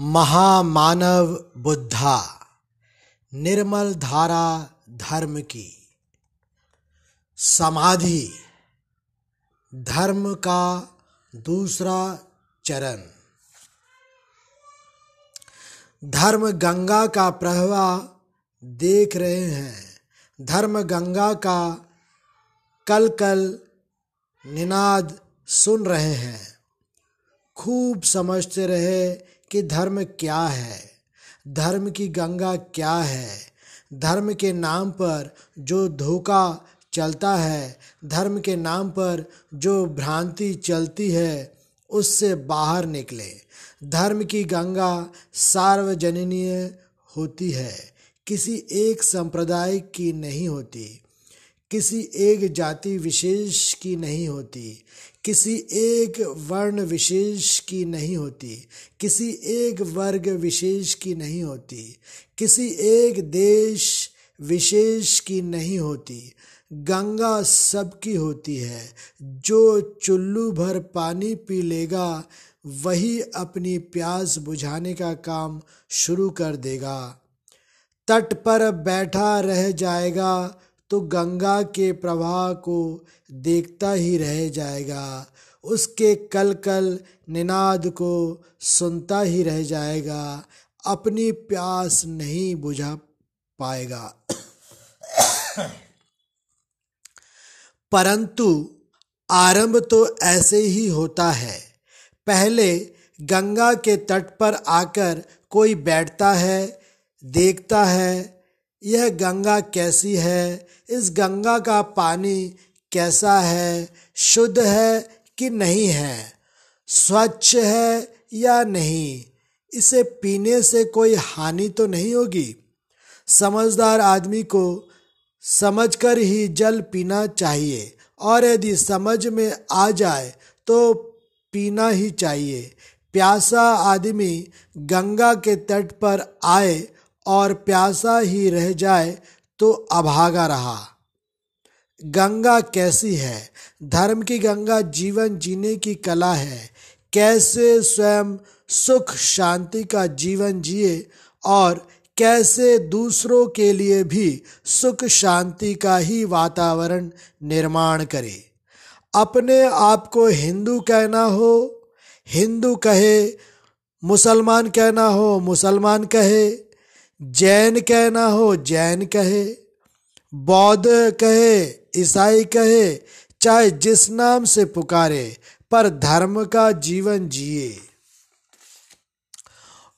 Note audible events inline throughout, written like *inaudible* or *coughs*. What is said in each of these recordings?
महामानव बुद्धा, निर्मल धारा धर्म की। समाधि, धर्म का दूसरा चरण। धर्म गंगा का प्रवाह देख रहे हैं। धर्म गंगा का कल कल निनाद सुन रहे हैं। खूब समझते रहे कि धर्म क्या है? धर्म की गंगा क्या है? धर्म के नाम पर जो धोखा चलता है, धर्म के नाम पर जो भ्रांति चलती है, उससे बाहर निकले। धर्म की गंगा सार्वजनीय होती है, किसी एक संप्रदाय की नहीं होती। किसी एक जाति विशेष की नहीं होती, किसी एक वर्ण विशेष की नहीं होती, किसी एक वर्ग विशेष की नहीं होती, किसी एक देश विशेष की नहीं होती। गंगा सबकी होती है, जो चुल्लू भर पानी पी लेगा, वही अपनी प्यास बुझाने का काम शुरू कर देगा। तट पर बैठा रह जाएगा तो गंगा के प्रवाह को देखता ही रह जाएगा। उसके कल कल निनाद को सुनता ही रह जाएगा। अपनी प्यास नहीं बुझा पाएगा। *coughs* परंतु आरंभ तो ऐसे ही होता है। पहले गंगा के तट पर आकर कोई बैठता है, देखता है यह गंगा कैसी है? इस गंगा का पानी कैसा है? शुद्ध है कि नहीं है? स्वच्छ है या नहीं? इसे पीने से कोई हानि तो नहीं होगी? समझदार आदमी को समझकर ही जल पीना चाहिए और यदि समझ में आ जाए तो पीना ही चाहिए। प्यासा आदमी गंगा के तट पर आए और प्यासा ही रह जाए तो अभागा रहा। गंगा कैसी है? धर्म की गंगा जीवन जीने की कला है। कैसे स्वयं सुख शांति का जीवन जिए और कैसे दूसरों के लिए भी सुख शांति का ही वातावरण निर्माण करे। अपने आप को हिंदू कहना हो, हिंदू कहे, मुसलमान कहना हो, मुसलमान कहे जैन कहना हो, जैन कहे। बौद्ध कहे, ईसाई कहे, चाहे जिस नाम से पुकारे, पर धर्म का जीवन जिए।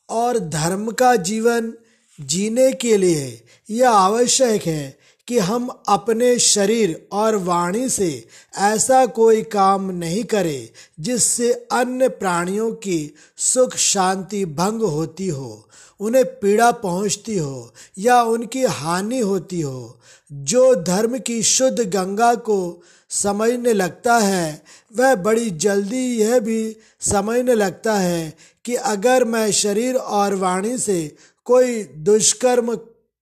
और धर्म का जीवन जीने के लिए यह आवश्यक है कि हम अपने शरीर और वाणी से ऐसा कोई काम नहीं करें जिससे अन्य प्राणियों की सुख शांति भंग होती हो, उन्हें पीड़ा पहुँचती हो या उनकी हानि होती हो। जो धर्म की शुद्ध गंगा को समझने लगता है, वह बड़ी जल्दी यह भी समझने लगता है कि अगर मैं शरीर और वाणी से कोई दुष्कर्म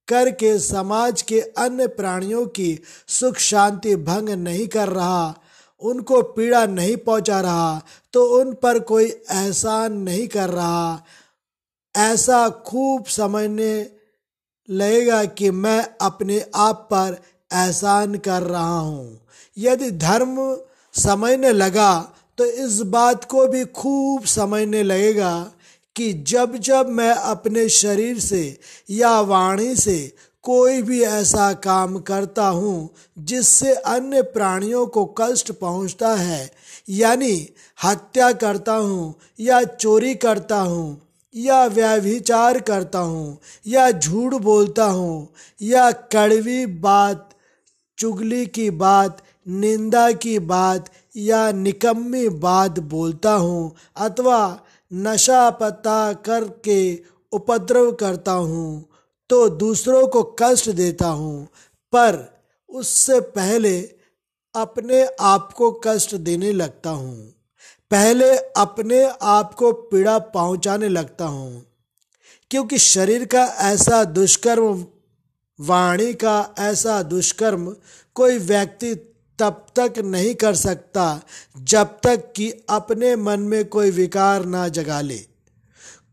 करके समाज के अन्य प्राणियों की सुख शांति भंग नहीं कर रहा, उनको पीड़ा नहीं पहुँचा रहा तो उन पर कोई एहसान नहीं कर रहा। ऐसा खूब समझने लगेगा कि मैं अपने आप पर एहसान कर रहा हूँ। यदि धर्म समझने लगा तो इस बात को भी खूब समझने लगेगा कि जब जब मैं अपने शरीर से या वाणी से कोई भी ऐसा काम करता हूँ, जिससे अन्य प्राणियों को कष्ट पहुँचता है, यानी हत्या करता हूँ, या चोरी करता हूँ, या व्यभिचार करता हूँ, या झूठ बोलता हूँ, या कड़वी बात, चुगली की बात, निंदा की बात, या निकम्मी बात बोलता हूँ, अथवा नशा पता करके उपद्रव करता हूँ तो दूसरों को कष्ट देता हूँ। पर उससे पहले अपने आप को कष्ट देने लगता हूँ। पहले अपने आप को पीड़ा पहुँचाने लगता हूँ। क्योंकि शरीर का ऐसा दुष्कर्म, वाणी का ऐसा दुष्कर्म कोई व्यक्ति तब तक नहीं कर सकता जब तक कि अपने मन में कोई विकार ना जगा ले।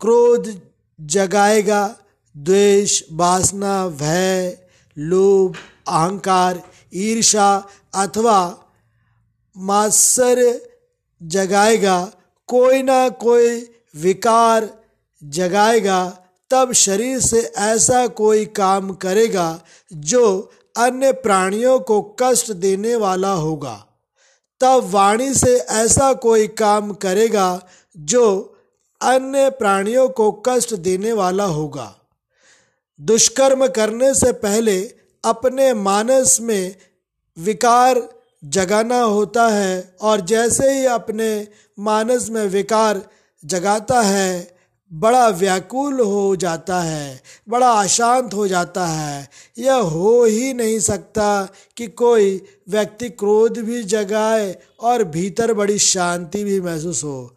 क्रोध जगाएगा, द्वेष, वासना, भय, लोभ, अहंकार ईर्षा अथवा मात्सर्य जगाएगा, कोई ना कोई विकार जगाएगा, तब शरीर से ऐसा कोई काम करेगा जो अन्य प्राणियों को कष्ट देने वाला होगा। तब वाणी से ऐसा कोई काम करेगा जो अन्य प्राणियों को कष्ट देने वाला होगा। दुष्कर्म करने से पहले अपने मानस में विकार जगाना होता है और जैसे ही अपने मानस में विकार जगाता है बड़ा व्याकुल हो जाता है, बड़ा अशांत हो जाता है। यह हो ही नहीं सकता कि कोई व्यक्ति क्रोध भी जगाए और भीतर बड़ी शांति भी महसूस हो।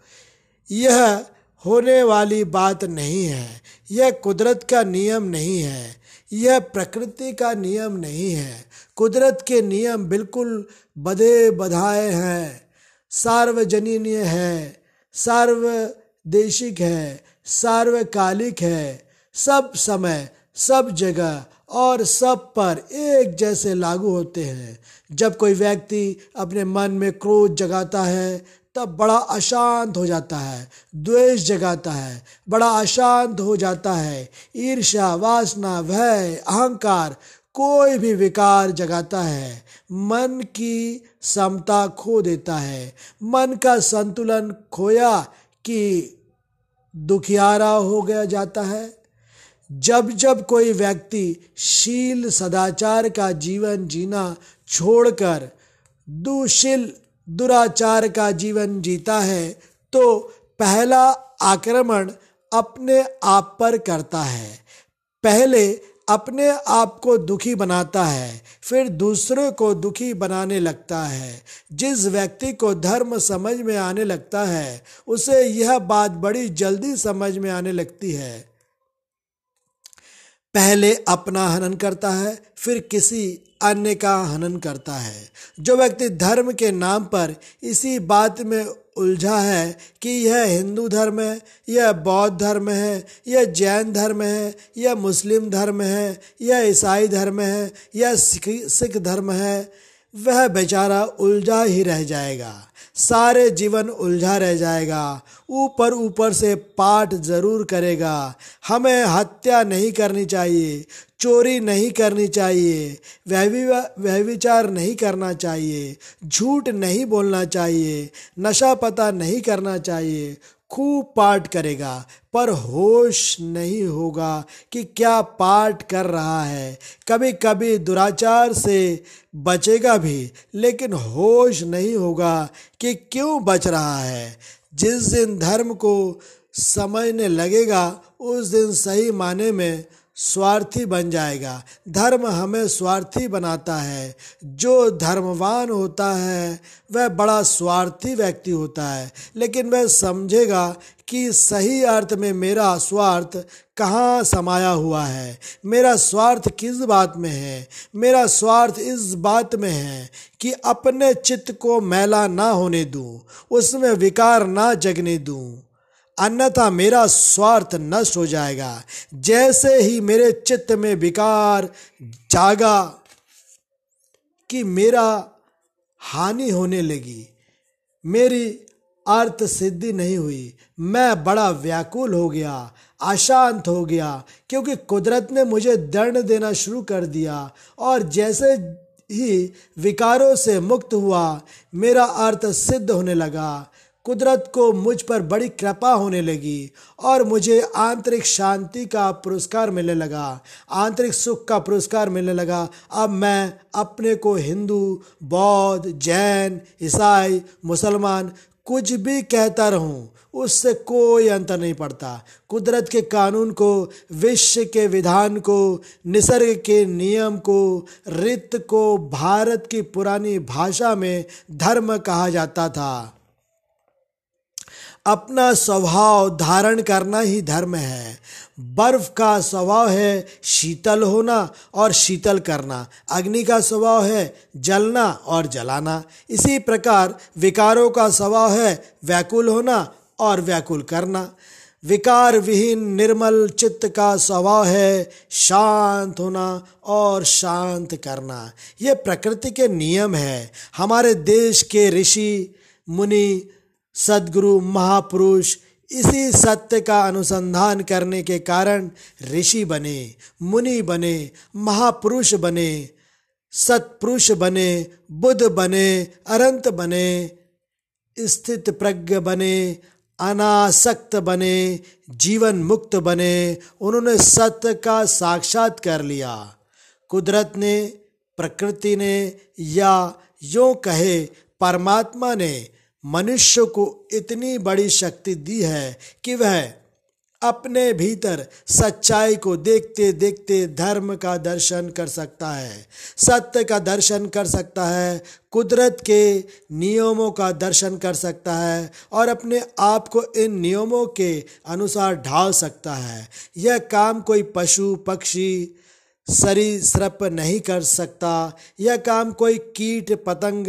यह होने वाली बात नहीं है। यह कुदरत का नियम नहीं है। यह प्रकृति का नियम नहीं है। कुदरत के नियम बिल्कुल बधे बधाए हैं। सार्वजनीय है, सार्वदेशिक है। सार्वकालिक है। सब समय, सब जगह और सब पर एक जैसे लागू होते हैं। जब कोई व्यक्ति अपने मन में क्रोध जगाता है, तब बड़ा अशांत हो जाता है, द्वेष जगाता है, बड़ा अशांत हो जाता है। ईर्ष्या, वासना, भय, अहंकार कोई भी विकार जगाता है। मन की समता खो देता है। मन का संतुलन खोया कि दुखियारा हो गया जाता है। जब जब कोई व्यक्ति शील सदाचार का जीवन जीना छोड़कर दुशील दुराचार का जीवन जीता है तो पहला आक्रमण अपने आप पर करता है। पहले अपने आप को दुखी बनाता है, फिर दूसरे को दुखी बनाने लगता है। जिस व्यक्ति को धर्म समझ में आने लगता है, उसे यह बात बड़ी जल्दी समझ में आने लगती है। पहले अपना हनन करता है, फिर किसी अन्य का हनन करता है। जो व्यक्ति धर्म के नाम पर इसी बात में उलझा है कि यह हिंदू धर्म है, यह बौद्ध धर्म है, यह जैन धर्म है, यह मुस्लिम धर्म है, यह ईसाई धर्म है, यह सिख सिख धर्म है, वह बेचारा उलझा ही रह जाएगा। सारे जीवन उलझा रह जाएगा। ऊपर ऊपर से पाठ ज़रूर करेगा। हमें हत्या नहीं करनी चाहिए, चोरी नहीं करनी चाहिए व्यविचार नहीं करना चाहिए, झूठ नहीं बोलना चाहिए, नशा पता नहीं करना चाहिए खूब पाठ करेगा, पर होश नहीं होगा कि क्या पाठ कर रहा है। कभी कभी दुराचार से बचेगा भी, लेकिन होश नहीं होगा कि क्यों बच रहा है। जिस दिन धर्म को समझने लगेगा, उस दिन सही माने में स्वार्थी बन जाएगा। धर्म हमें स्वार्थी बनाता है। जो धर्मवान होता है, वह बड़ा स्वार्थी व्यक्ति होता है। लेकिन वह समझेगा कि सही अर्थ में मेरा स्वार्थ कहाँ समाया हुआ है। मेरा स्वार्थ किस बात में है? मेरा स्वार्थ इस बात में है कि अपने चित्त को मैला ना होने दूँ, उसमें विकार ना जगने दूँ। अन्यथा मेरा स्वार्थ नष्ट हो जाएगा। जैसे ही मेरे चित्त में विकार जागा कि मेरा हानि होने लगी, मेरी अर्थ सिद्धि नहीं हुई, मैं बड़ा व्याकुल हो गया, अशांत हो गया, क्योंकि कुदरत ने मुझे दंड देना शुरू कर दिया और जैसे ही विकारों से मुक्त हुआ, मेरा अर्थ सिद्ध होने लगा। कुदरत को मुझ पर बड़ी कृपा होने लगी और मुझे आंतरिक शांति का पुरस्कार मिलने लगा। आंतरिक सुख का पुरस्कार मिलने लगा। अब मैं अपने को हिंदू, बौद्ध, जैन, ईसाई, मुसलमान कुछ भी कहता रहूँ, उससे कोई अंतर नहीं पड़ता। कुदरत के कानून को, विश्व के विधान को, निसर्ग के नियम को रित को, भारत की पुरानी भाषा में धर्म कहा जाता था। अपना स्वभाव धारण करना ही धर्म है। बर्फ़ का स्वभाव है शीतल होना और शीतल करना। अग्नि का स्वभाव है जलना और जलाना। इसी प्रकार विकारों का स्वभाव है व्याकुल होना और व्याकुल करना। विकार विहीन निर्मल चित्त का स्वभाव है शांत होना और शांत करना। यह प्रकृति के नियम है। हमारे देश के ऋषि, मुनि सदगुरु महापुरुष इसी सत्य का अनुसंधान करने के कारण ऋषि बने, मुनि बने, महापुरुष बने, सत्पुरुष बने, बुद्ध बने, अनंत बने, स्थित प्रज्ञ बने, अनासक्त बने जीवन मुक्त बने, उन्होंने सत्य का साक्षात कर लिया। कुदरत ने, प्रकृति ने या यो कहे, परमात्मा ने मनुष्य को इतनी बड़ी शक्ति दी है कि वह अपने भीतर सच्चाई को देखते देखते धर्म का दर्शन कर सकता है, सत्य का दर्शन कर सकता है, कुदरत के नियमों का दर्शन कर सकता है और अपने आप को इन नियमों के अनुसार ढाल सकता है। यह काम कोई पशु, पक्षी सरीसृप नहीं कर सकता, यह काम कोई कीट, पतंग,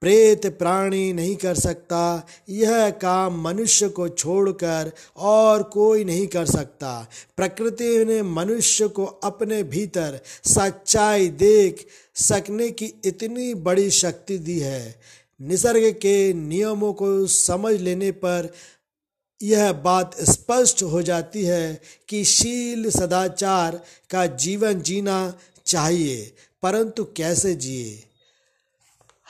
प्रेत, प्राणी नहीं कर सकता। यह काम मनुष्य को छोड़कर और कोई नहीं कर सकता। प्रकृति ने मनुष्य को अपने भीतर सच्चाई देख सकने की इतनी बड़ी शक्ति दी है। निसर्ग के नियमों को समझ लेने पर यह बात स्पष्ट हो जाती है कि शील सदाचार का जीवन जीना चाहिए, परंतु कैसे जिए?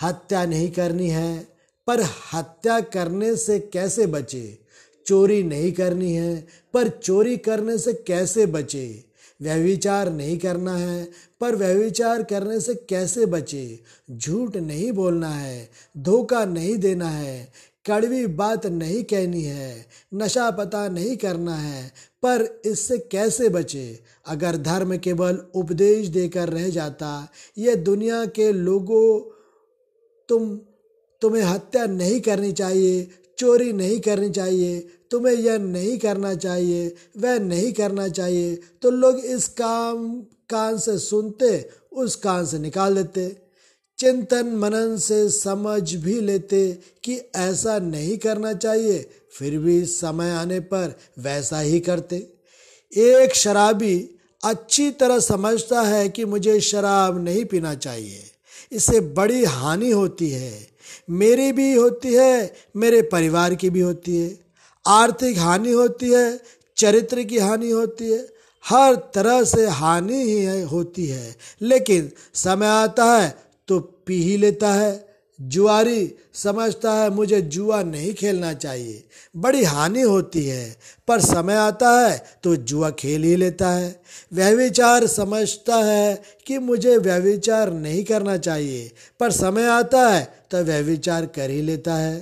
हत्या नहीं करनी है, पर हत्या करने से कैसे बचे? चोरी नहीं करनी है, पर चोरी करने से कैसे बचे? व्यविचार नहीं करना है, पर व्यविचार करने से कैसे बचे? झूठ नहीं बोलना है, धोखा नहीं देना है कड़वी बात नहीं कहनी है, नशा पता नहीं करना है, पर इससे कैसे बचे? अगर धर्म केवल उपदेश देकर रह जाता यह दुनिया के लोगों तुम, तुम्हें हत्या नहीं करनी चाहिए, चोरी नहीं करनी चाहिए, तुम्हें यह नहीं करना चाहिए, वह नहीं करना चाहिए तो लोग इस काम, कान से सुनते, उस कान से निकाल देते चिंतन मनन से समझ भी लेते कि ऐसा नहीं करना चाहिए, फिर भी समय आने पर वैसा ही करते। एक शराबी अच्छी तरह समझता है कि मुझे शराब नहीं पीना चाहिए। इससे बड़ी हानि होती है। मेरी भी होती है, मेरे परिवार की भी होती है। आर्थिक हानि होती है, चरित्र की हानि होती है। हर तरह से हानि ही, होती है। लेकिन समय आता है तो पी ही लेता है। जुआरी समझता है, मुझे जुआ नहीं खेलना चाहिए। बड़ी हानि होती है। पर समय आता है तो जुआ खेल ही लेता है। व्यविचार समझता है कि मुझे व्यविचार नहीं करना चाहिए। पर समय आता है तो व्यविचार कर ही लेता है।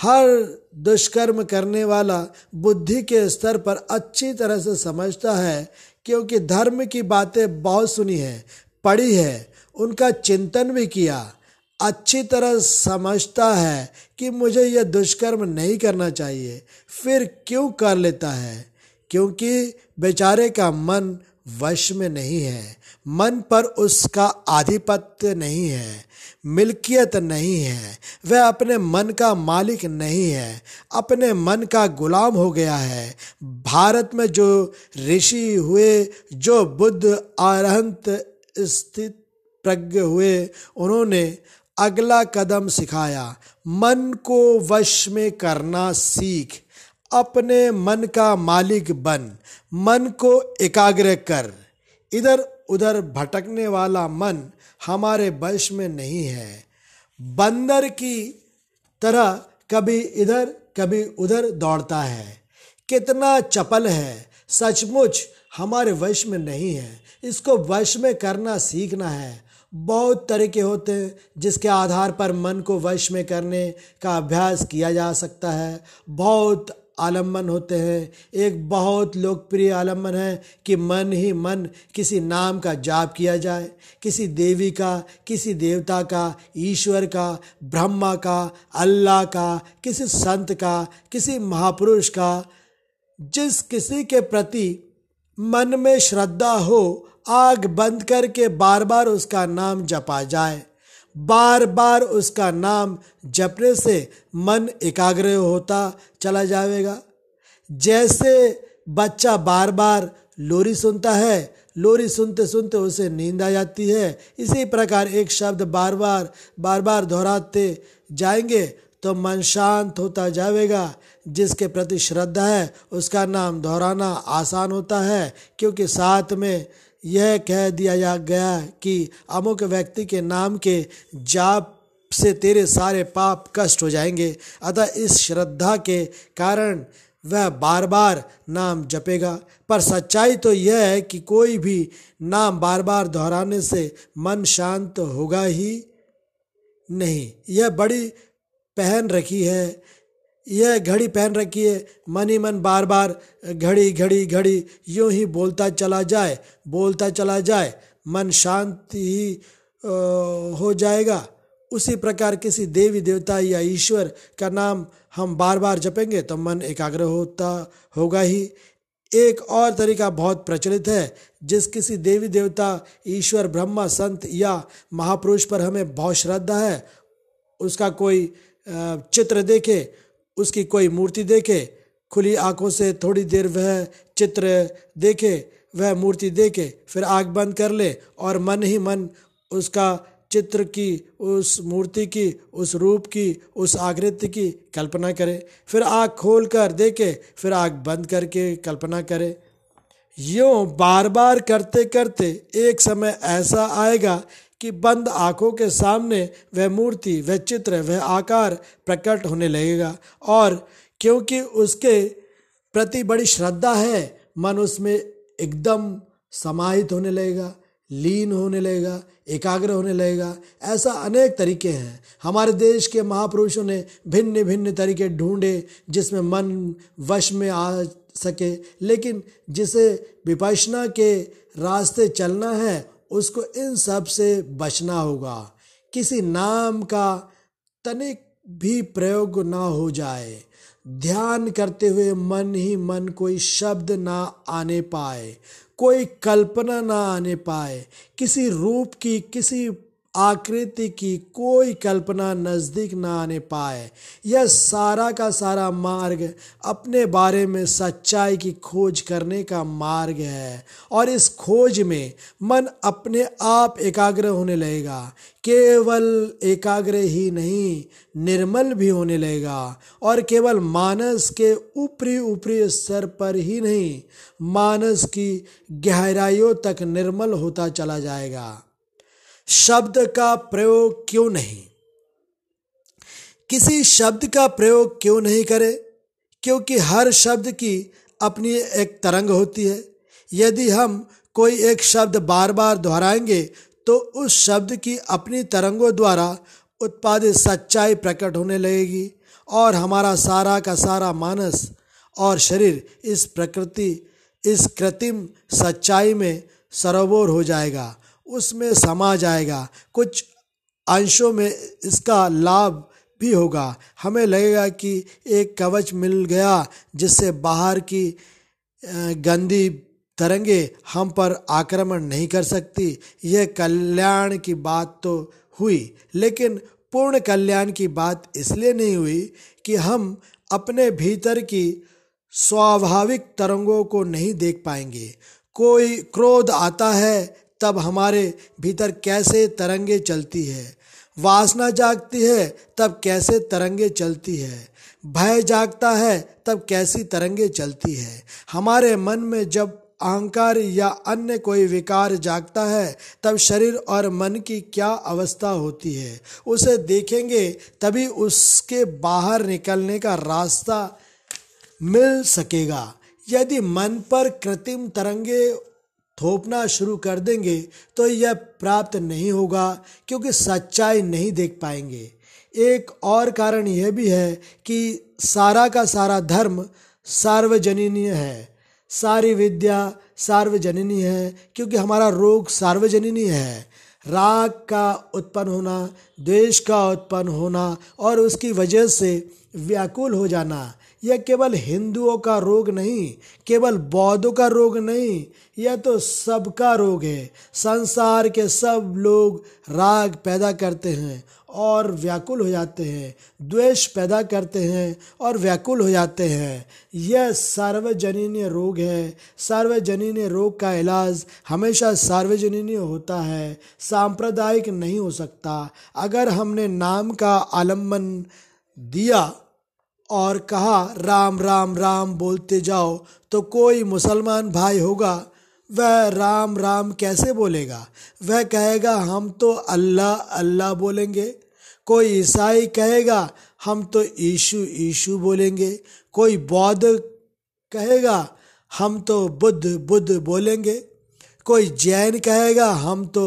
हर दुष्कर्म करने वाला बुद्धि के स्तर पर अच्छी तरह से समझता है, क्योंकि धर्म की बातें बहुत सुनी है, पढ़ी है उनका चिंतन भी किया। अच्छी तरह समझता है कि मुझे यह दुष्कर्म नहीं करना चाहिए। फिर क्यों कर लेता है? क्योंकि बेचारे का मन वश में नहीं है। मन पर उसका आधिपत्य नहीं है। मिल्कियत नहीं है। वह अपने मन का मालिक नहीं है। अपने मन का गुलाम हो गया है। भारत में जो ऋषि हुए, जो बुद्ध आरहंत स्थित प्रज्ञ हुए। उन्होंने अगला कदम सिखाया। मन को वश में करना सीख। अपने मन का मालिक बन। मन को एकाग्र कर। इधर उधर भटकने वाला मन हमारे वश में नहीं है। बंदर की तरह कभी इधर, कभी उधर दौड़ता है। कितना चपल है। सचमुच हमारे वश में नहीं है। इसको वश में करना सीखना है। बहुत तरीके होते हैं जिसके आधार पर मन को वश में करने का अभ्यास किया जा सकता है। बहुत आलंबन होते हैं। एक बहुत लोकप्रिय आलंबन है कि मन ही मन किसी नाम का जाप किया जाए, किसी देवी का, किसी देवता का, ईश्वर का, ब्रह्मा का, अल्लाह का, किसी संत का, किसी महापुरुष का। जिस किसी के प्रति मन में श्रद्धा हो आग बंद करके बार बार उसका नाम जपा जाए। बार बार उसका नाम जपने से मन एकाग्र होता चला जाएगा। जैसे बच्चा बार बार लोरी सुनता है, लोरी सुनते सुनते उसे नींद आ जाती है। इसी प्रकार एक शब्द बार बार बार बार दोहराते जाएँगे तो मन शांत होता जाएगा। जिसके प्रति श्रद्धा है, उसका नाम दोहराना आसान होता है, क्योंकि साथ में यह कह दिया गया कि अमुक व्यक्ति के नाम के जाप से तेरे सारे पाप कष्ट हो जाएँगे। अतः इस श्रद्धा के कारण वह बार बार नाम जपेगा। पर सच्चाई तो यह है कि कोई भी नाम बार बार दोहराने से मन शांत होगा ही नहीं। यह बड़ी पहन रखी है। यह घड़ी पहन रखी है। मन ही मन बार बार, घड़ी घड़ी घड़ी, यूँ ही बोलता चला जाए, बोलता चला जाए, मन शांति ही हो जाएगा। उसी प्रकार किसी देवी देवता या ईश्वर का नाम हम बार बार जपेंगे तो मन एकाग्र होता, होगा ही। एक और तरीका बहुत प्रचलित है, जिस किसी देवी देवता, ईश्वर, ब्रह्मा, संत या महापुरुष पर हमें बहुत श्रद्धा है, उसका कोई चित्र देखे उसकी कोई मूर्ति देखे, खुली आँखों से थोड़ी देर वह चित्र देखे, वह मूर्ति देखे, फिर आँख बंद कर ले और मन ही मन उसका चित्र की, उस मूर्ति की, उस रूप की, उस आकृति की कल्पना करे। फिर आँख खोल कर देखे, फिर आँख बंद करके कल्पना करे। यूँ बार बार करते करते एक समय ऐसा आएगा कि बंद आँखों के सामने वह मूर्ति, वह चित्र, वह आकार प्रकट होने लगेगा। और क्योंकि उसके प्रति बड़ी श्रद्धा है, मन उसमें एकदम समाहित होने लगेगा, लीन होने लगेगा, एकाग्र होने लगेगा। ऐसा अनेक तरीके हैं। हमारे देश के महापुरुषों ने भिन्न भिन्न तरीके ढूंढे, जिसमें मन वश में आ सके। लेकिन जिसे विपशना के रास्ते चलना है उसको इन सबसे बचना होगा। किसी नाम का तनिक भी प्रयोग ना हो जाए। ध्यान करते हुए मन ही मन कोई शब्द ना आने पाए, कोई कल्पना ना आने पाए। किसी रूप की किसी आकृति की कोई कल्पना नज़दीक ना आने पाए। यह सारा का सारा मार्ग अपने बारे में सच्चाई की खोज करने का मार्ग है और इस खोज में मन अपने आप एकाग्र होने लगेगा। केवल एकाग्र ही नहीं, निर्मल भी होने लगेगा और केवल मानस के ऊपरी ऊपरी स्तर पर ही नहीं, मानस की गहराइयों तक निर्मल होता चला जाएगा। शब्द का प्रयोग क्यों नहीं? किसी शब्द का प्रयोग क्यों नहीं करे? क्योंकि हर शब्द की अपनी एक तरंग होती है। यदि हम कोई एक शब्द बार बार दोहराएँगे तो उस शब्द की अपनी तरंगों द्वारा उत्पादित सच्चाई प्रकट होने लगेगी और हमारा सारा का सारा मानस और शरीर इस प्रकृति, इस कृत्रिम सच्चाई में सरोवर हो जाएगा। उसमें समा जाएगा। कुछ अंशों में इसका लाभ भी होगा। हमें लगेगा कि एक कवच मिल गया जिससे बाहर की गंदी तरंगे हम पर आक्रमण नहीं कर सकती। यह कल्याण की बात तो हुई, लेकिन पूर्ण कल्याण की बात इसलिए नहीं हुई कि हम अपने भीतर की स्वाभाविक तरंगों को नहीं देख पाएँगे। कोई क्रोध आता है तब हमारे भीतर कैसे तरंगे चलती है? वासना जागती है, तब कैसे तरंगे चलती है? भय जागता है, तब कैसी तरंगे चलती है? हमारे मन में जब अहंकार या अन्य कोई विकार जागता है, तब शरीर और मन की क्या अवस्था होती है? उसे देखेंगे, तभी उसके बाहर निकलने का रास्ता मिल सकेगा। यदि मन पर कृत्रिम तरंगे थोपना शुरू कर देंगे तो यह प्राप्त नहीं होगा, क्योंकि सच्चाई नहीं देख पाएँगे। एक और कारण यह भी है कि सारा का सारा धर्म सार्वजनीय है। सारी विद्या सार्वजनीय है, क्योंकि हमारा रोग सार्वजनीय है। राग का उत्पन्न होना, द्वेष का उत्पन्न होना, और उसकी वजह से व्याकुल हो जाना यह केवल हिंदुओं का रोग नहीं, केवल बौद्धों का रोग नहीं, यह तो सबका रोग है। संसार के सब लोग राग पैदा करते हैं और व्याकुल हो जाते हैं, द्वेष पैदा करते हैं और व्याकुल हो जाते हैं। यह सार्वजनीन रोग है। सार्वजनीन रोग का इलाज हमेशा सार्वजनीन होता है, सांप्रदायिक नहीं हो सकता। अगर हमने नाम का आलंबन दिया और कहा, राम राम राम बोलते जाओ तो कोई मुसलमान भाई होगा। वह राम राम कैसे बोलेगा? वह कहेगा, हम तो अल्लाह अल्लाह बोलेंगे। कोई ईसाई कहेगा, हम तो ईशु ईशु बोलेंगे। कोई बौद्ध कहेगा, हम तो बुद्ध बुद्ध बोलेंगे। कोई जैन कहेगा, हम तो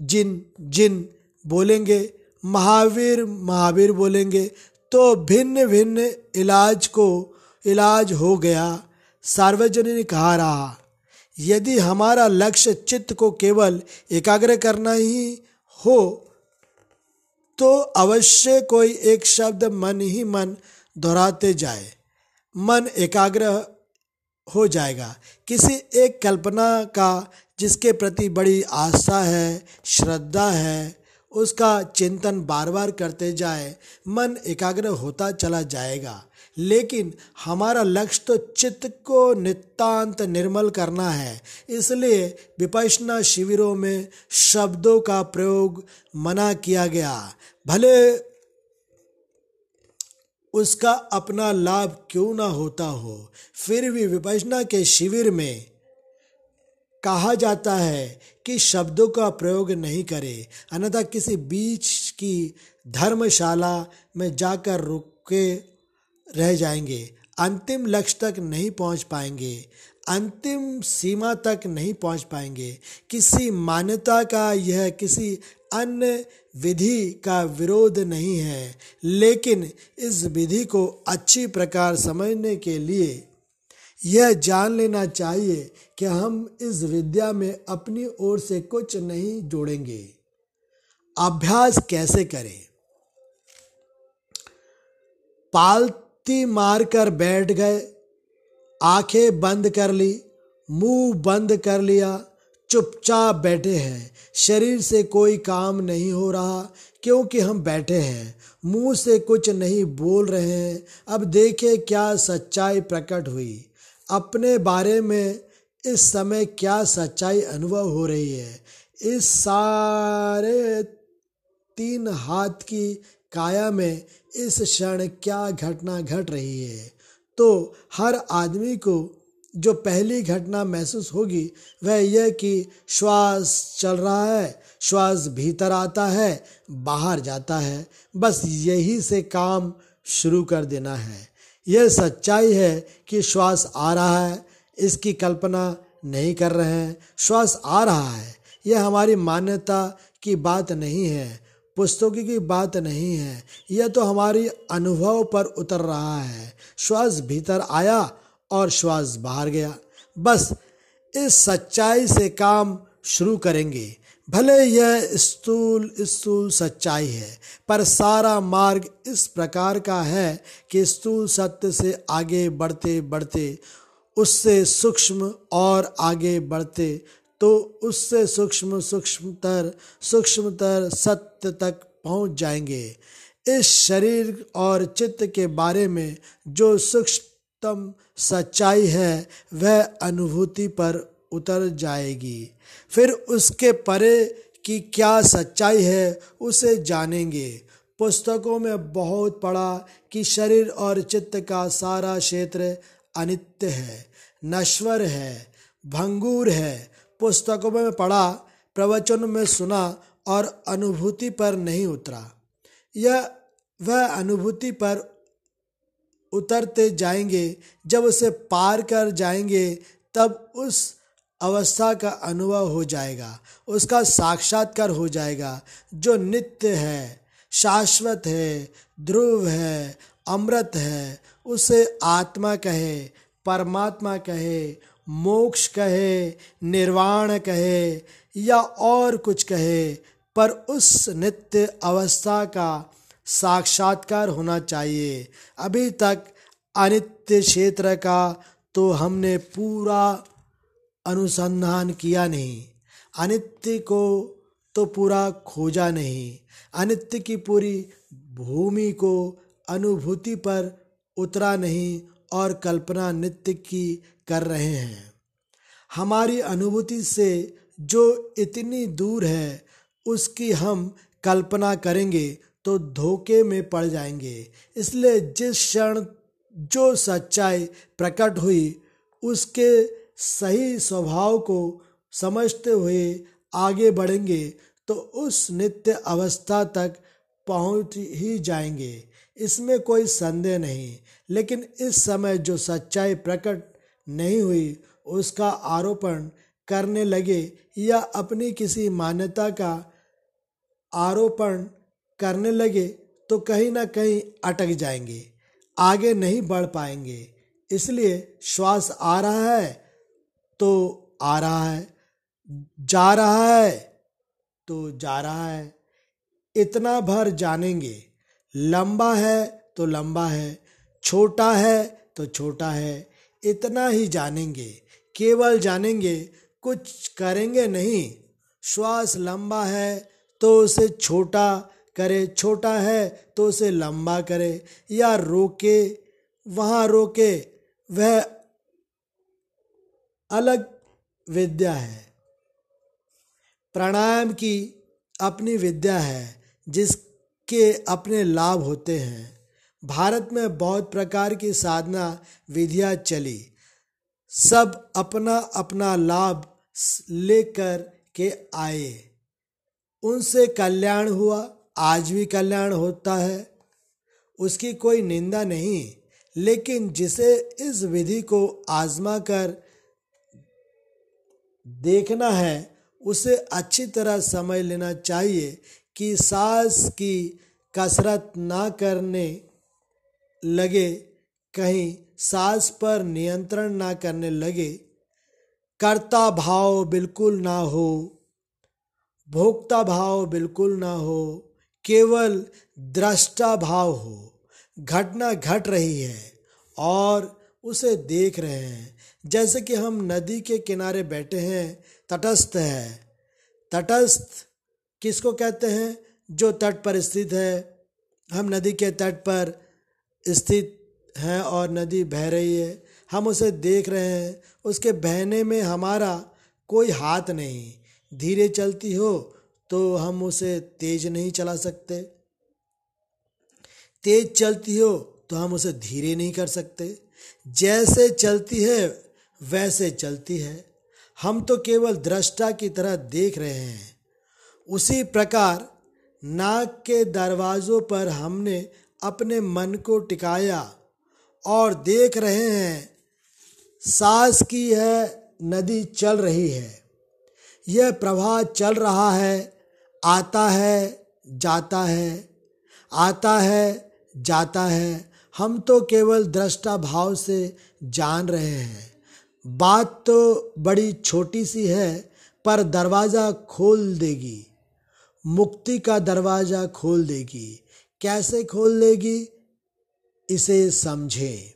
जिन जिन बोलेंगे। महावीर महावीर बोलेंगे। तो भिन्न भिन्न इलाज को इलाज हो गया सार्वजनिक कहा रहा यदि हमारा लक्ष्य चित्त को केवल एकाग्र करना ही हो तो अवश्य कोई एक शब्द मन ही मन दोहराते जाए। मन एकाग्र हो जाएगा। किसी एक कल्पना का जिसके प्रति बड़ी आस्था है, श्रद्धा है उसका चिंतन बार बार करते जाए, मन एकाग्र होता चला जाएगा। लेकिन हमारा लक्ष्य तो चित्त को नितांत निर्मल करना है। इसलिए विपशना शिविरों में शब्दों का प्रयोग मना किया गया। भले उसका अपना लाभ क्यों ना होता हो, फिर भी विपशना के शिविर में कहा जाता है कि शब्दों का प्रयोग नहीं करे, अन्यथा किसी बीच की धर्मशाला में जाकर रुके रह जाएँगे, अंतिम लक्ष्य तक नहीं पहुँच पाएँगे, अंतिम सीमा तक नहीं पहुँच पाएँगे। किसी मान्यता का यह किसी अन्य विधि का विरोध नहीं है, लेकिन इस विधि को अच्छी प्रकार समझने के लिए यह जान लेना चाहिए कि हम इस विद्या में अपनी ओर से कुछ नहीं जोड़ेंगे। अभ्यास कैसे करें? पालती मारकर बैठ गए, आँखें बंद कर ली, मुँह बंद कर लिया, चुपचाप बैठे हैं। शरीर से कोई काम नहीं हो रहा, क्योंकि हम बैठे हैं। मुँह से कुछ नहीं बोल रहे हैं। अब देखे क्या सच्चाई प्रकट हुई। अपने बारे में इस समय क्या सच्चाई अनुभव हो रही है? इस सारे तीन हाथ की काया में इस क्षण क्या घटना घट रही है? तो हर आदमी को जो पहली घटना महसूस होगी, वह यह कि श्वास चल रहा है, श्वास भीतर आता है, बाहर जाता है। बस यही से काम शुरू कर देना है। यह सच्चाई है कि श्वास आ रहा है, इसकी कल्पना नहीं कर रहे हैं। श्वास आ रहा है, यह हमारी मान्यता की बात नहीं है, पुस्तकों की बात नहीं है, यह तो हमारी अनुभव पर उतर रहा है। श्वास भीतर आया और श्वास बाहर गया। बस इस सच्चाई से काम शुरू करेंगे। भले यह स्थूल स्थूल सच्चाई है, पर सारा मार्ग इस प्रकार का है कि स्थूल सत्य से आगे बढ़ते बढ़ते, उससे सूक्ष्म और आगे बढ़ते तो उससे सूक्ष्म, सूक्ष्मतर सूक्ष्मतर सत्य तक पहुँच जाएँगे। इस शरीर और चित्त के बारे में जो सूक्ष्मतम सच्चाई है, वह अनुभूति पर उतर जाएगी। फिर उसके परे की क्या सच्चाई है, उसे जानेंगे। पुस्तकों में बहुत पढ़ा कि शरीर और चित्त का सारा क्षेत्र अनित्य है, नश्वर है, भंगूर है। पुस्तकों में पढ़ा, प्रवचन में सुना और अनुभूति पर नहीं उतरा। यह, वह अनुभूति पर उतरते जाएँगे। जब उसे पार कर जाएँगे, तब उस अवस्था का अनुभव हो जाएगा, उसका साक्षात्कार हो जाएगा। जो नित्य है, शाश्वत है, ध्रुव है, अमृत है, उसे आत्मा कहे, परमात्मा कहे, मोक्ष कहे, निर्वाण कहे, या और कुछ कहे, पर उस नित्य अवस्था का साक्षात्कार होना चाहिए। अभी तक अनित्य क्षेत्र का तो हमने पूरा अनुसंधान किया नहीं। अनित्य को तो पूरा खोजा नहीं। अनित्य की पूरी भूमि को अनुभूति पर उतरा नहीं और कल्पना नित्य की कर रहे हैं। हमारी अनुभूति से जो इतनी दूर है, उसकी हम कल्पना करेंगे तो धोखे में पड़ जाएँगे। इसलिए जिस क्षण जो सच्चाई प्रकट हुई, उसके सही स्वभाव को समझते हुए आगे बढ़ेंगे तो उस नित्य अवस्था तक पहुँच ही जाएँगे। इसमें कोई संदेह नहीं, लेकिन इस समय जो सच्चाई प्रकट नहीं हुई, उसका आरोपण करने लगे या अपनी किसी मान्यता का आरोपण करने लगे तो कहीं ना कहीं अटक जाएँगे, आगे नहीं बढ़ पाएँगे। इसलिए श्वास आ रहा है। तो आ रहा है। जा रहा है तो जा रहा है। इतना भर जानेंगे। लंबा है तो लंबा है। छोटा है तो छोटा है। इतना ही जानेंगे। केवल जानेंगे। कुछ करेंगे नहीं। श्वास लंबा है तो उसे छोटा करे। छोटा है तो उसे लंबा करे। या रोके, वहाँ रोके। वह अलग विद्या है। प्राणायाम की अपनी विद्या है, जिसके अपने लाभ होते हैं। भारत में बहुत प्रकार की साधना विधियाँ चली। सब अपना अपना लाभ लेकर के आए। उनसे कल्याण हुआ, आज भी कल्याण होता है। उसकी कोई निंदा नहीं, लेकिन जिसे इस विधि को आजमा कर देखना है, उसे अच्छी तरह समझ लेना चाहिए कि सांस की कसरत ना करने लगे, कहीं सांस पर नियंत्रण ना करने लगे। कर्ता भाव बिल्कुल ना हो, भोक्ता भाव बिल्कुल ना हो, केवल दृष्टा भाव हो। घटना घट रही है और उसे देख रहे हैं। जैसे कि हम नदी के किनारे बैठे हैं, तटस्थ है। तटस्थ किसको कहते हैं? जो तट पर स्थित है। हम नदी के तट पर स्थित हैं और नदी बह रही है। हम उसे देख रहे हैं। उसके बहने में हमारा कोई हाथ नहीं। धीरे चलती हो तो हम उसे तेज नहीं चला सकते। तेज चलती हो तो हम उसे धीरे नहीं कर सकते। जैसे चलती है वैसे चलती है। हम तो केवल दृष्टा की तरह देख रहे हैं। उसी प्रकार नाक के दरवाजों पर हमने अपने मन को टिकाया और देख रहे हैं, सांस की है नदी चल रही है। यह प्रवाह चल रहा है, आता है, जाता है, आता है, जाता है। हम तो केवल दृष्टा भाव से जान रहे हैं। बात तो बड़ी छोटी सी है, पर दरवाज़ा खोल देगी। मुक्ति का दरवाज़ा खोल देगी। कैसे खोल देगी? इसे समझे।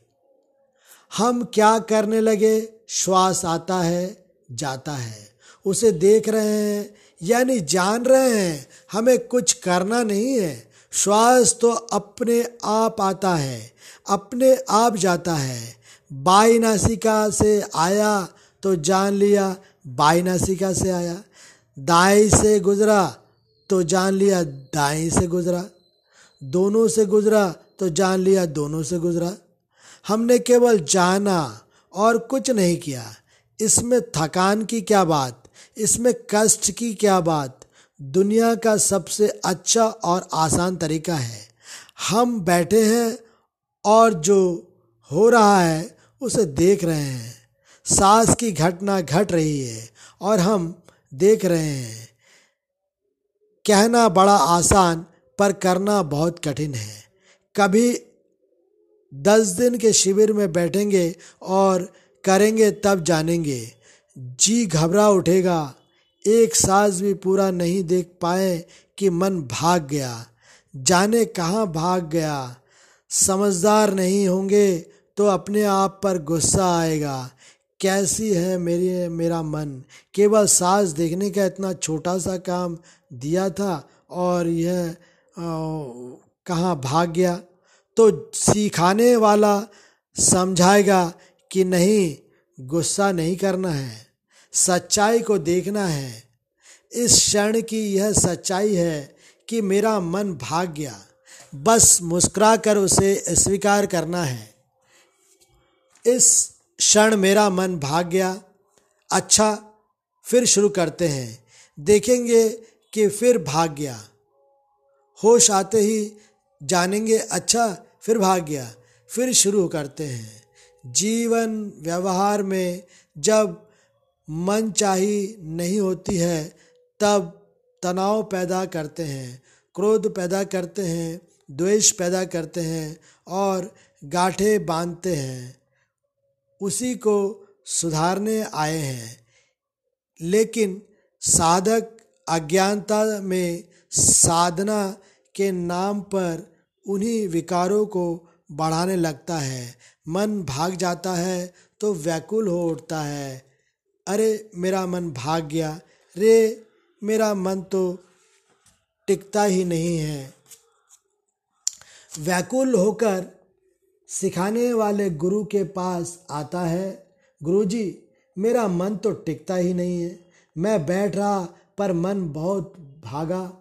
हम क्या करने लगे? श्वास आता है, जाता है। उसे देख रहे हैं, यानी जान रहे हैं, हमें कुछ करना नहीं है। श्वास तो अपने आप आता है, अपने आप जाता है। बाई नासिका से आया तो जान लिया बाई नासिका से आया। दाई से गुजरा तो जान लिया, दाई से गुजरा। दोनों से गुजरा तो जान लिया, दोनों से गुजरा। हमने केवल जाना और कुछ नहीं किया। इसमें थकान की क्या बात, इसमें कष्ट की क्या बात। दुनिया का सबसे अच्छा और आसान तरीका है। हम बैठे हैं और जो हो रहा है उसे देख रहे हैं। सांस की घटना घट रही है और हम देख रहे हैं। कहना बड़ा आसान, पर करना बहुत कठिन है। कभी दस दिन के शिविर में बैठेंगे और करेंगे तब जानेंगे। जी घबरा उठेगा। एक सांस भी पूरा नहीं देख पाए कि मन भाग गया। जाने कहाँ भाग गया? समझदार नहीं होंगे तो अपने आप पर गुस्सा आएगा। कैसी है मेरी, मेरा मन? केवल सास देखने का इतना छोटा सा काम दिया था और यह कहाँ भाग गया? तो सिखाने वाला समझाएगा कि नहीं, गुस्सा नहीं करना है। सच्चाई को देखना है। इस क्षण की यह सच्चाई है कि मेरा मन भाग गया। बस मुस्कुरा कर उसे स्वीकार करना है। इस क्षण मेरा मन भाग गया। अच्छा फिर शुरू करते हैं। देखेंगे कि फिर भाग गया। होश आते ही जानेंगे अच्छा फिर भाग गया। फिर शुरू करते हैं। जीवन व्यवहार में जब मन चाही नहीं होती है, तब तनाव पैदा करते हैं, क्रोध पैदा करते हैं, द्वेष पैदा करते हैं और गाठे बांधते हैं। उसी को सुधारने आए हैं। लेकिन साधक अज्ञानता में साधना के नाम पर उन्हीं विकारों को बढ़ाने लगता है। मन भाग जाता है तो व्याकुल हो उठता है। अरे, मेरा मन भाग गया। रे, मेरा मन तो टिकता ही नहीं है। व्याकुल होकर सिखाने वाले गुरु के पास आता है, गुरुजी, मेरा मन तो टिकता ही नहीं है। मैं बैठ रहा, पर मन बहुत भागा।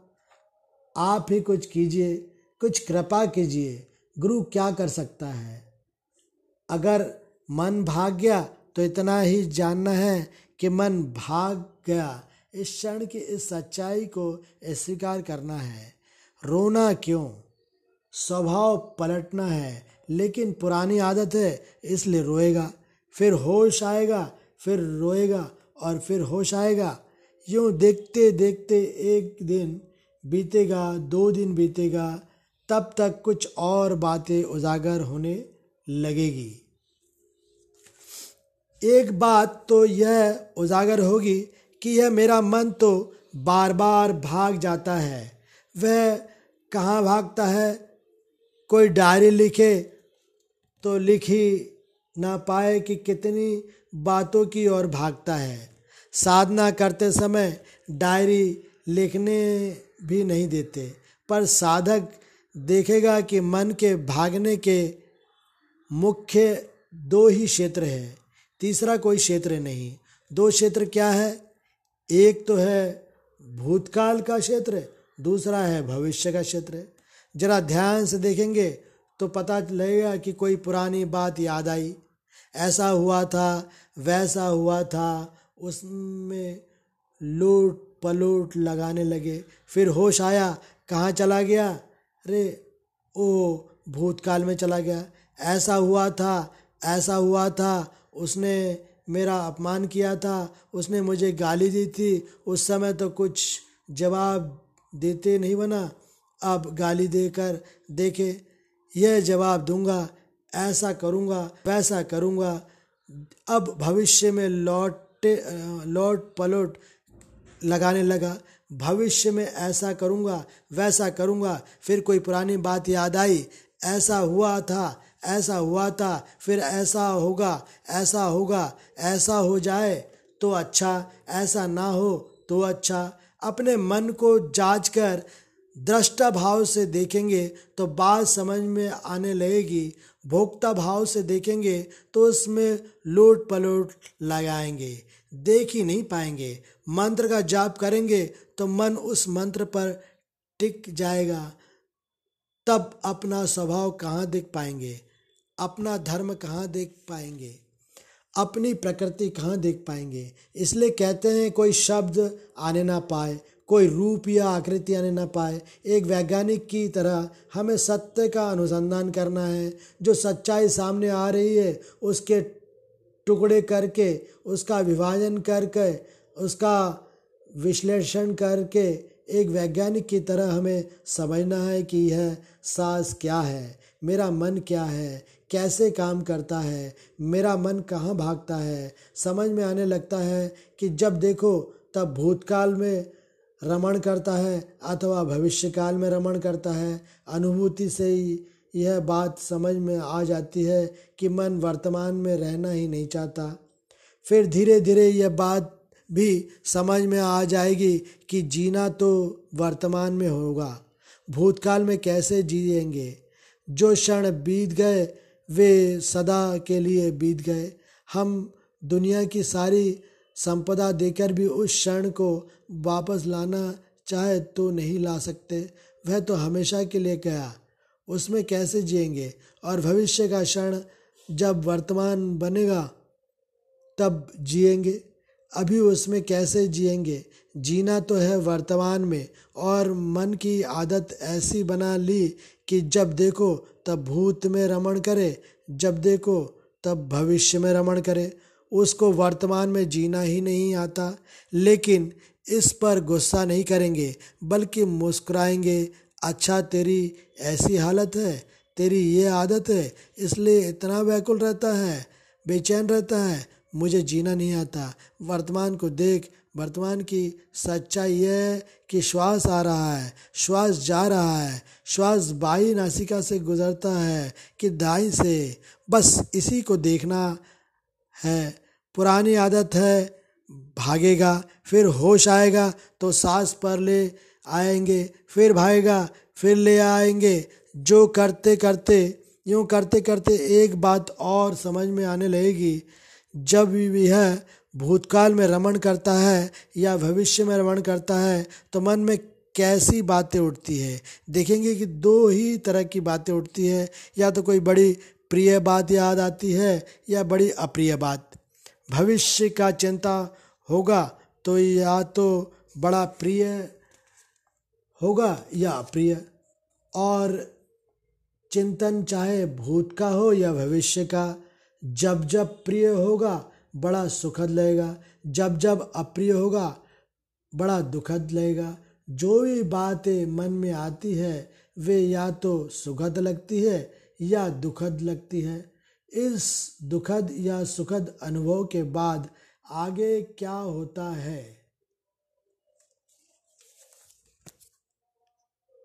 आप ही कुछ कीजिए, कुछ कृपा कीजिए। गुरु क्या कर सकता है? अगर मन भाग गया तो इतना ही जानना है कि मन भाग गया। इस क्षण की इस सच्चाई को स्वीकार करना है। रोना क्यों? स्वभाव पलटना है। लेकिन पुरानी आदत है, इसलिए रोएगा। फिर होश आएगा, फिर रोएगा और फिर होश आएगा। यूँ देखते देखते एक दिन बीतेगा, दो दिन बीतेगा, तब तक कुछ और बातें उजागर होने लगेगी। एक बात तो यह उजागर होगी कि यह मेरा मन तो बार बार भाग जाता है। वह कहाँ भागता है? कोई डायरी लिखे तो लिख ही ना पाए कि कितनी बातों की ओर भागता है। साधना करते समय डायरी लिखने भी नहीं देते, पर साधक देखेगा कि मन के भागने के मुख्य दो ही क्षेत्र है। तीसरा कोई क्षेत्र नहीं। दो क्षेत्र क्या है? एक तो है भूतकाल का क्षेत्र, दूसरा है भविष्य का क्षेत्र। जरा ध्यान से देखेंगे तो पता लगेगा कि कोई पुरानी बात याद आई। ऐसा हुआ था, वैसा हुआ था, उसमें लूट पलूट लगाने लगे। फिर होश आया, कहाँ चला गया? अरे, ओ, भूतकाल में चला गया। ऐसा हुआ था, ऐसा हुआ था, उसने मेरा अपमान किया था, उसने मुझे गाली दी थी। उस समय तो कुछ जवाब देते नहीं बना। अब गाली देकर देखे यह जवाब दूँगा, ऐसा करूँगा, वैसा करूँगा। अब भविष्य में लौटे, लौट पलट लगाने लगा। भविष्य में ऐसा करूँगा, वैसा करूँगा। फिर कोई पुरानी बात याद आई, ऐसा हुआ था, ऐसा हुआ था। फिर ऐसा होगा ऐसा होगा, ऐसा हो जाए तो अच्छा ऐसा ना हो तो अच्छा। अपने मन को जाँच कर दृष्टा भाव से देखेंगे तो बात समझ में आने लगेगी भोक्ता भाव से देखेंगे तो उसमें लोट पलोट लगाएँगे, देख ही नहीं पाएँगे। मंत्र का जाप करेंगे तो मन उस मंत्र पर टिक जाएगा, तब अपना स्वभाव कहाँ देख पाएँगे, अपना धर्म कहाँ देख पाएँगे, अपनी प्रकृति कहाँ देख पाएँगे। इसलिए कहते हैं कोई शब्द आने ना पाए कोई रूप या आकृति आने ना पाए। एक वैज्ञानिक की तरह हमें सत्य का अनुसंधान करना है। जो सच्चाई सामने आ रही है, उसके टुकड़े करके, उसका विभाजन करके, उसका विश्लेषण करके एक वैज्ञानिक की तरह हमें समझना है कि यह सांस क्या है। मेरा मन क्या है? कैसे काम करता है? मेरा मन कहाँ भागता है? समझ में आने लगता है कि जब देखो तब भूतकाल में रमण करता है, अथवा भविष्य काल में रमण करता है। अनुभूति से ही यह बात समझ में आ जाती है कि मन वर्तमान में रहना ही नहीं चाहता। फिर धीरे धीरे यह बात भी समझ में आ जाएगी कि जीना तो वर्तमान में होगा। भूतकाल में कैसे जिएँगे? जो क्षण बीत गए, वे सदा के लिए बीत गए। हम दुनिया की सारी संपदा देकर भी उस क्षण को वापस लाना चाहे तो नहीं ला सकते। वह तो हमेशा के लिए गया। उसमें कैसे जिएँगे? और भविष्य का क्षण जब वर्तमान बनेगा, तब जिएँगे? अभी उसमें कैसे जिएँगे? जीना तो है वर्तमान में, और मन की आदत ऐसी बना ली कि जब देखो तब भूत में रमण करे, जब देखो तब भविष्य में रमण करे। उसको वर्तमान में जीना ही नहीं आता। लेकिन इस पर गुस्सा नहीं करेंगे, बल्कि मुस्कुराएँगे। अच्छा तेरी ऐसी हालत है, तेरी ये आदत है, इसलिए इतना व्याकुल रहता है, बेचैन रहता है, मुझे जीना नहीं आता। वर्तमान को देख, वर्तमान की सच्चाई यह है कि श्वास आ रहा है, श्वास जा रहा है, श्वास बाई नासिका से गुजरता है, कि दाई से। बस इसी को देखना है, पुरानी आदत है, भागेगा, फिर होश आएगा तो सांस पर ले आएँगे, फिर भागेगा, फिर ले आएँगे। जो करते करते, यूँ करते करते एक बात और समझ में आने लगेगी। जब यह भूतकाल में रमण करता है या भविष्य में रमण करता है तो मन में कैसी बातें उठती है? देखेंगे कि दो ही तरह की बातें उठती है। या तो कोई बड़ी प्रिय बात याद आती है, या बड़ी अप्रिय बात। भविष्य का चिंता होगा तो या तो बड़ा प्रिय होगा या अप्रिय। और चिंतन चाहे भूत का हो या भविष्य का, जब जब प्रिय होगा, बड़ा सुखद लगेगा। जब जब अप्रिय होगा, बड़ा दुखद लगेगा। जो भी बातें मन में आती है, वे या तो सुखद लगती है या दुखद लगती है। इस दुखद या सुखद अनुभव के बाद आगे क्या होता है?